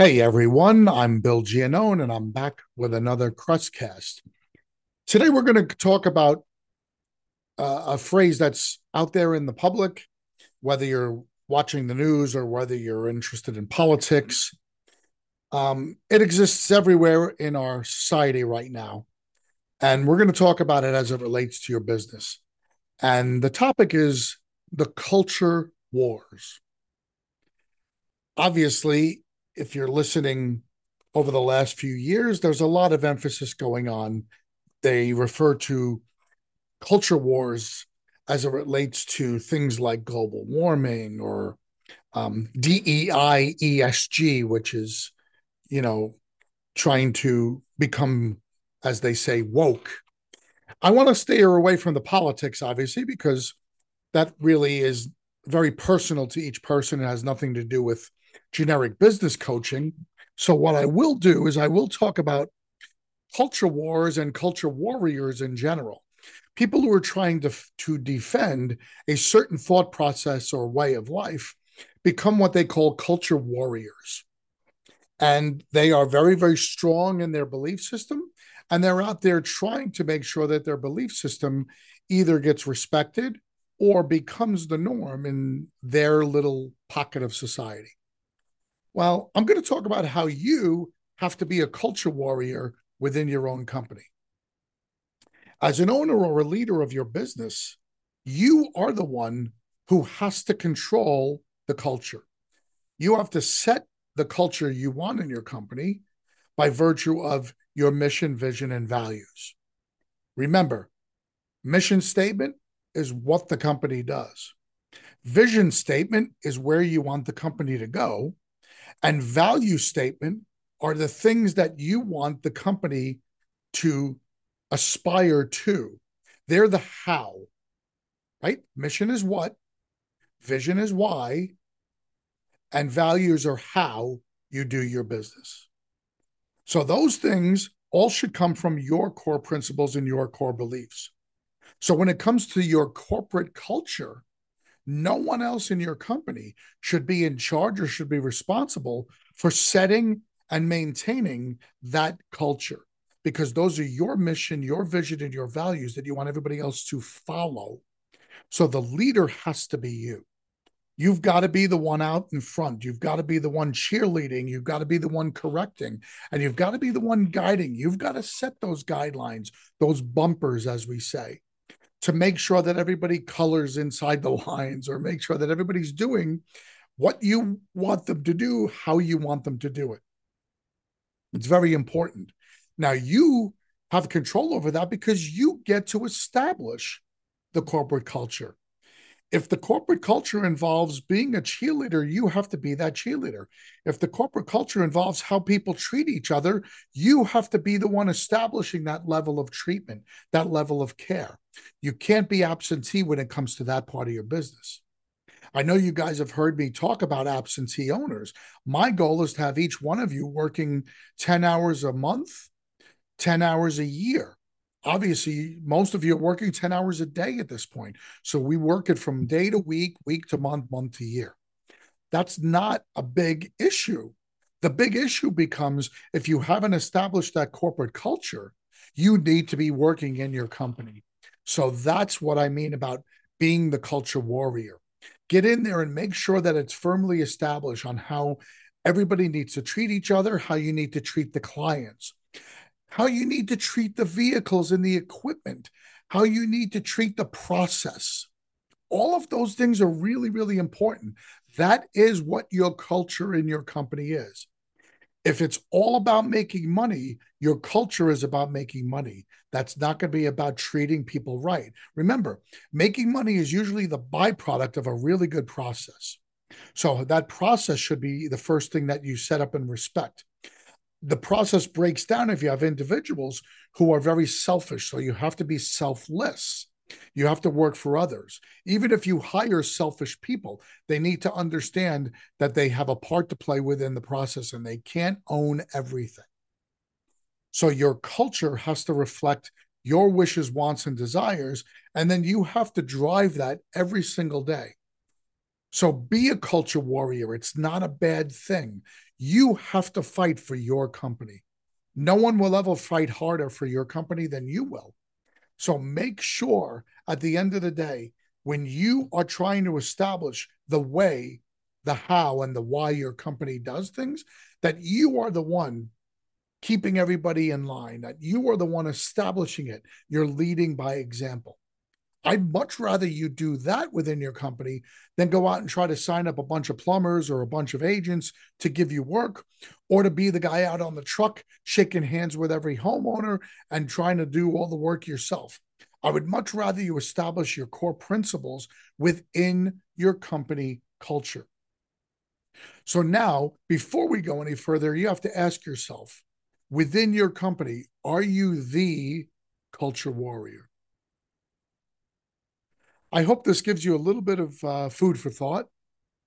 Hey everyone, I'm Bill Giannone and I'm back with another Crestcast. Today we're going to talk about uh, a phrase that's out there in the public, whether you're watching the news or whether you're interested in politics. Um, it exists everywhere in our society right now. And we're going to talk about it as it relates to your business. And the topic is the culture wars. Obviously, if you're listening over the last few years, there's a lot of emphasis going on. They refer to culture wars as it relates to things like global warming or um, DEI ESG, which is, you know, trying to become, as they say, woke. I want to stay away from the politics, obviously, because that really is very personal to each person. It has nothing to do with generic business coaching. So, what I will do is I will talk about culture wars and culture warriors in general. People who are trying to, to defend a certain thought process or way of life become what they call culture warriors. And they are very, very strong in their belief system. And they're out there trying to make sure that their belief system either gets respected or becomes the norm in their little pocket of society. Well, I'm going to talk about how you have to be a culture warrior within your own company. As an owner or a leader of your business, you are the one who has to control the culture. You have to set the culture you want in your company by virtue of your mission, vision, and values. Remember, mission statement is what the company does. Vision statement is where you want the company to go. And value statement are the things that you want the company to aspire to. They're the how, right? Mission is what, vision is why, and values are how you do your business. So those things all should come from your core principles and your core beliefs. So when it comes to your corporate culture, no one else in your company should be in charge or should be responsible for setting and maintaining that culture because those are your mission, your vision, and your values that you want everybody else to follow. So the leader has to be you. You've got to be the one out in front. You've got to be the one cheerleading. You've got to be the one correcting. And you've got to be the one guiding. You've got to set those guidelines, those bumpers, as we say to make sure that everybody colors inside the lines or make sure that everybody's doing what you want them to do, how you want them to do it. It's very important. Now, you have control over that because you get to establish the corporate culture if the corporate culture involves being a cheerleader, you have to be that cheerleader. If the corporate culture involves how people treat each other, you have to be the one establishing that level of treatment, that level of care. You can't be absentee when it comes to that part of your business. I know you guys have heard me talk about absentee owners. My goal is to have each one of you working 10 hours a month, 10 hours a year obviously most of you are working 10 hours a day at this point. So we work it from day to week week to month month to year. That's not a big issue. The big issue becomes if you haven't established that corporate culture you need to be working in your company. So that's what i mean about being the culture warrior. Get in there and make sure that it's firmly established on how everybody needs to treat each other how you need to treat the clients how you need to treat the vehicles and the equipment, how you need to treat the process. All of those things are really, really important. That is what your culture in your company is. If it's all about making money, your culture is about making money. That's not going to be about treating people right. Remember, making money is usually the byproduct of a really good process. So that process should be the first thing that you set up and respect the process breaks down if you have individuals who are very selfish. So you have to be selfless. You have to work for others. Even if you hire selfish people, they need to understand that they have a part to play within the process and they can't own everything. So your culture has to reflect your wishes, wants, and desires. And then you have to drive that every single day. So be a culture warrior. It's not a bad thing. You have to fight for your company. No one will ever fight harder for your company than you will. So make sure at the end of the day, when you are trying to establish the way, the how, and the why your company does things, that you are the one keeping everybody in line, that you are the one establishing it. You're leading by example. I'd much rather you do that within your company than go out and try to sign up a bunch of plumbers or a bunch of agents to give you work or to be the guy out on the truck shaking hands with every homeowner and trying to do all the work yourself. I would much rather you establish your core principles within your company culture. So now, before we go any further, you have to ask yourself within your company, are you the culture warrior? I hope this gives you a little bit of uh, food for thought.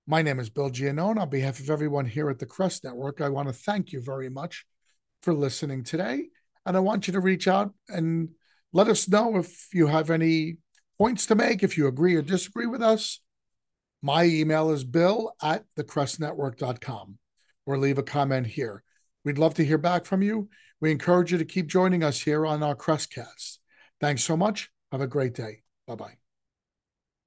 My name is Bill Giannone. On behalf of everyone here at the Crest Network, I want to thank you very much for listening today. And I want you to reach out and let us know if you have any points to make, if you agree or disagree with us. My email is bill at thecrestnetwork.com or leave a comment here. We'd love to hear back from you. We encourage you to keep joining us here on our Crestcast. Thanks so much. Have a great day. Bye bye.